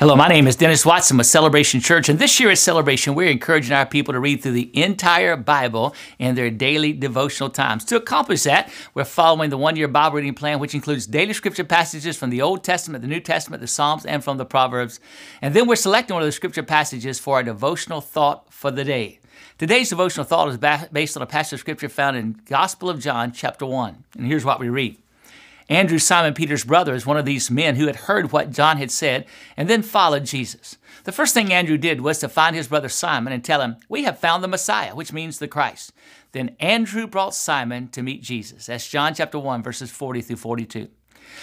Hello, my name is Dennis Watson with Celebration Church, and this year at Celebration, we're encouraging our people to read through the entire Bible in their daily devotional times. To accomplish that, we're following the one year Bible reading plan, which includes daily scripture passages from the Old Testament, the New Testament, the Psalms, and from the Proverbs. And then we're selecting one of the scripture passages for our devotional thought for the day. Today's devotional thought is based on a passage of scripture found in Gospel of John, chapter 1. And here's what we read. Andrew, Simon Peter's brother, is one of these men who had heard what John had said and then followed Jesus. The first thing Andrew did was to find his brother Simon and tell him, We have found the Messiah, which means the Christ. Then Andrew brought Simon to meet Jesus. That's John chapter 1, verses 40 through 42.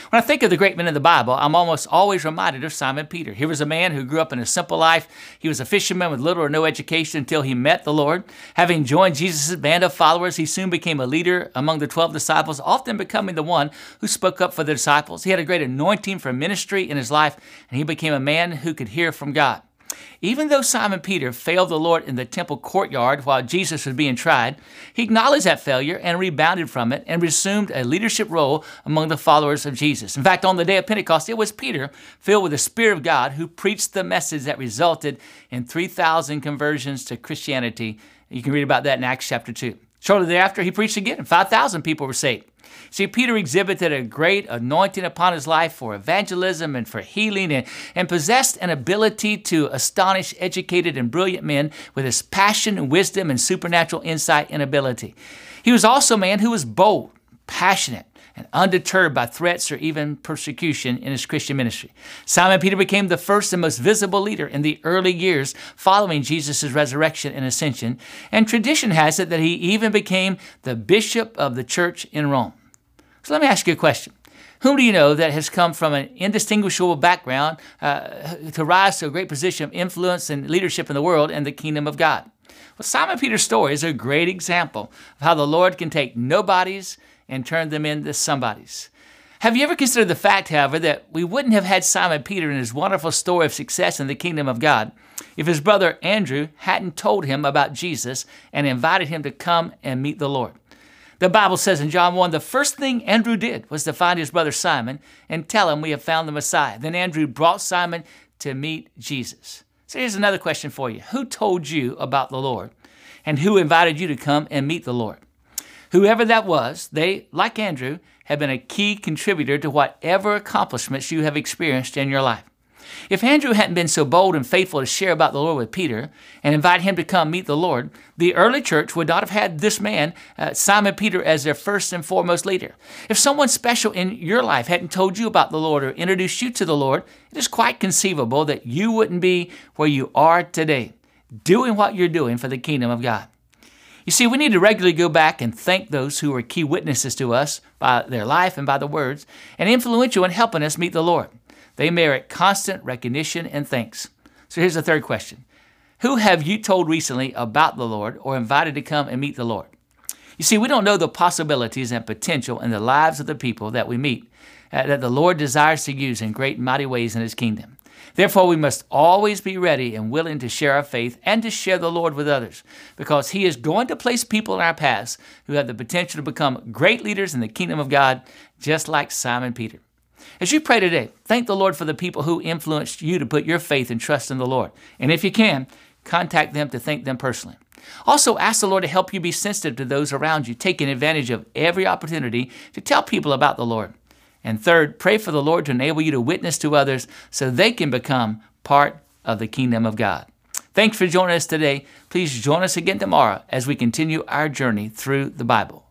When I think of the great men in the Bible, I'm almost always reminded of Simon Peter. He was a man who grew up in a simple life. He was a fisherman with little or no education until he met the Lord. Having joined Jesus' band of followers, he soon became a leader among the 12 disciples, often becoming the one who spoke up for the disciples. He had a great anointing for ministry in his life, and he became a man who could hear from God. Even though Simon Peter failed the Lord in the temple courtyard while Jesus was being tried, he acknowledged that failure and rebounded from it and resumed a leadership role among the followers of Jesus. In fact, on the day of Pentecost, it was Peter, filled with the Spirit of God, who preached the message that resulted in 3,000 conversions to Christianity. You can read about that in Acts chapter 2. Shortly thereafter, he preached again, and 5,000 people were saved. See, Peter exhibited a great anointing upon his life for evangelism and for healing and, and possessed an ability to astonish educated and brilliant men with his passion and wisdom and supernatural insight and ability. He was also a man who was bold, passionate, and undeterred by threats or even persecution in his Christian ministry. Simon Peter became the first and most visible leader in the early years following Jesus' resurrection and ascension, and tradition has it that he even became the bishop of the church in Rome. So let me ask you a question. Whom do you know that has come from an indistinguishable background uh, to rise to a great position of influence and leadership in the world and the kingdom of God? Well, Simon Peter's story is a great example of how the Lord can take nobodies and turn them into somebodies. Have you ever considered the fact, however, that we wouldn't have had Simon Peter and his wonderful story of success in the kingdom of God if his brother Andrew hadn't told him about Jesus and invited him to come and meet the Lord? The Bible says in John 1 the first thing Andrew did was to find his brother Simon and tell him, We have found the Messiah. Then Andrew brought Simon to meet Jesus. So here's another question for you Who told you about the Lord? And who invited you to come and meet the Lord? Whoever that was, they, like Andrew, have been a key contributor to whatever accomplishments you have experienced in your life. If Andrew hadn't been so bold and faithful to share about the Lord with Peter and invite him to come meet the Lord, the early church would not have had this man, uh, Simon Peter, as their first and foremost leader. If someone special in your life hadn't told you about the Lord or introduced you to the Lord, it is quite conceivable that you wouldn't be where you are today, doing what you're doing for the kingdom of God. You see, we need to regularly go back and thank those who are key witnesses to us by their life and by the words, and influential in helping us meet the Lord. They merit constant recognition and thanks. So here's the third question Who have you told recently about the Lord or invited to come and meet the Lord? You see, we don't know the possibilities and potential in the lives of the people that we meet, uh, that the Lord desires to use in great and mighty ways in His kingdom. Therefore, we must always be ready and willing to share our faith and to share the Lord with others, because He is going to place people in our paths who have the potential to become great leaders in the kingdom of God, just like Simon Peter. As you pray today, thank the Lord for the people who influenced you to put your faith and trust in the Lord. And if you can, contact them to thank them personally. Also, ask the Lord to help you be sensitive to those around you, taking advantage of every opportunity to tell people about the Lord. And third, pray for the Lord to enable you to witness to others so they can become part of the kingdom of God. Thanks for joining us today. Please join us again tomorrow as we continue our journey through the Bible.